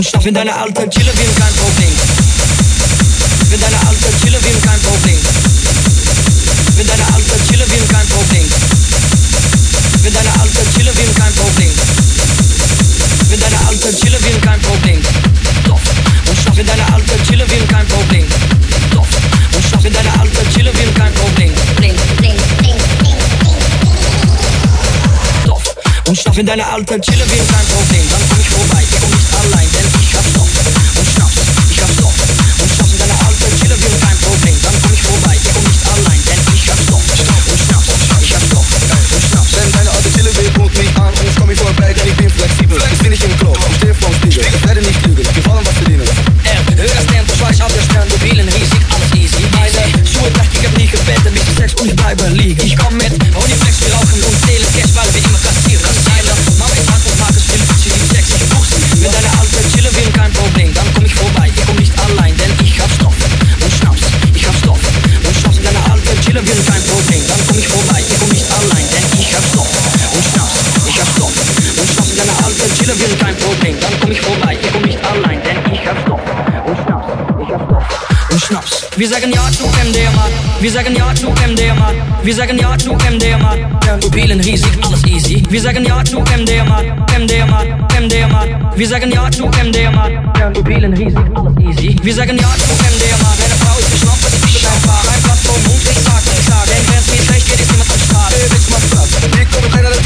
Und schlaf in deiner Alte, chille wie kein Problem. Mit deiner Alte, chille wie kein Problem. Und schlaf in deiner Alte, chille wie kein Problem. Dann komm ich vorbei, ich komm nicht allein, denn ich hab Stoff. Und Schnaps, ich hab Stoff. Und schlaf in deiner Alte, chille wie kein Problem. Dann komm ich vorbei, ich komm nicht allein, Wir sagen Ja zu MDMA, wir sagen Ja zu MDMA, wir sagen Ja zu MDMA. Pupillen riesig, alles easy. Wir sagen Ja zu MDMA, MDMA, MDMA. Wir sagen Ja zu MDMA. Pupillen riesig, alles easy. Wir sagen Ja zu MDMA. Meine Frau ist was ich dein Paar. Ein Blatt vom Mund, ich sag, ich sag. Denn wenn's mir schlecht geht, ist niemand am Start. Hey, Bitch, mach Platz. Wir kommen einer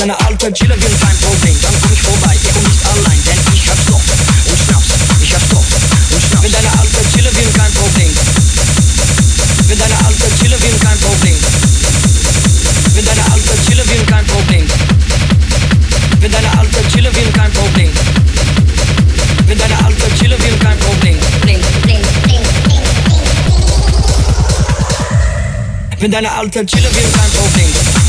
deine Alte chillen will, kein Problem, dann komm ich vorbei. Ich komm nicht allein, denn ich hab Stoff. Und Schnaps, ich hab Stoff. Und Schnaps, wenn deine Alte chillen will, kein Problem. Wenn deine Alte chillen will, kein Problem. Wenn deine Alte chillen will, kein Problem. Wenn deine Alte chillen will, kein Problem. Wenn deine Alte chillen will, kein Problem. Bling, bling, bling, bling, bling. Wenn deine Alte chillen will, kein Problem.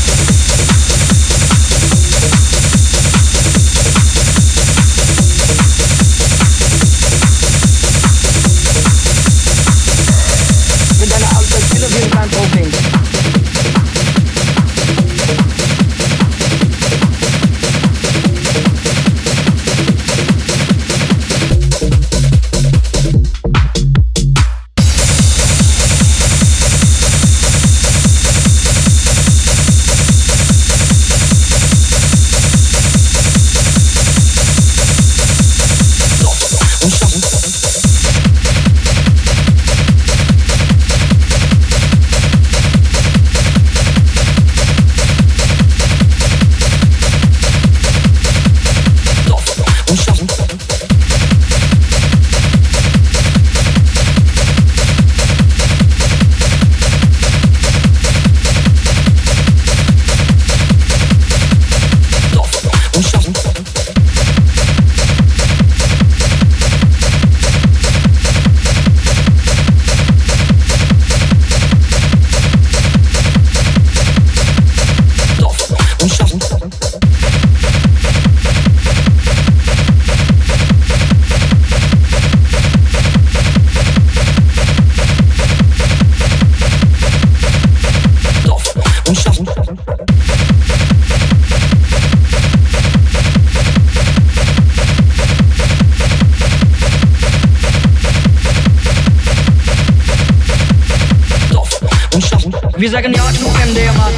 Wir sagen Ja zu MDMA,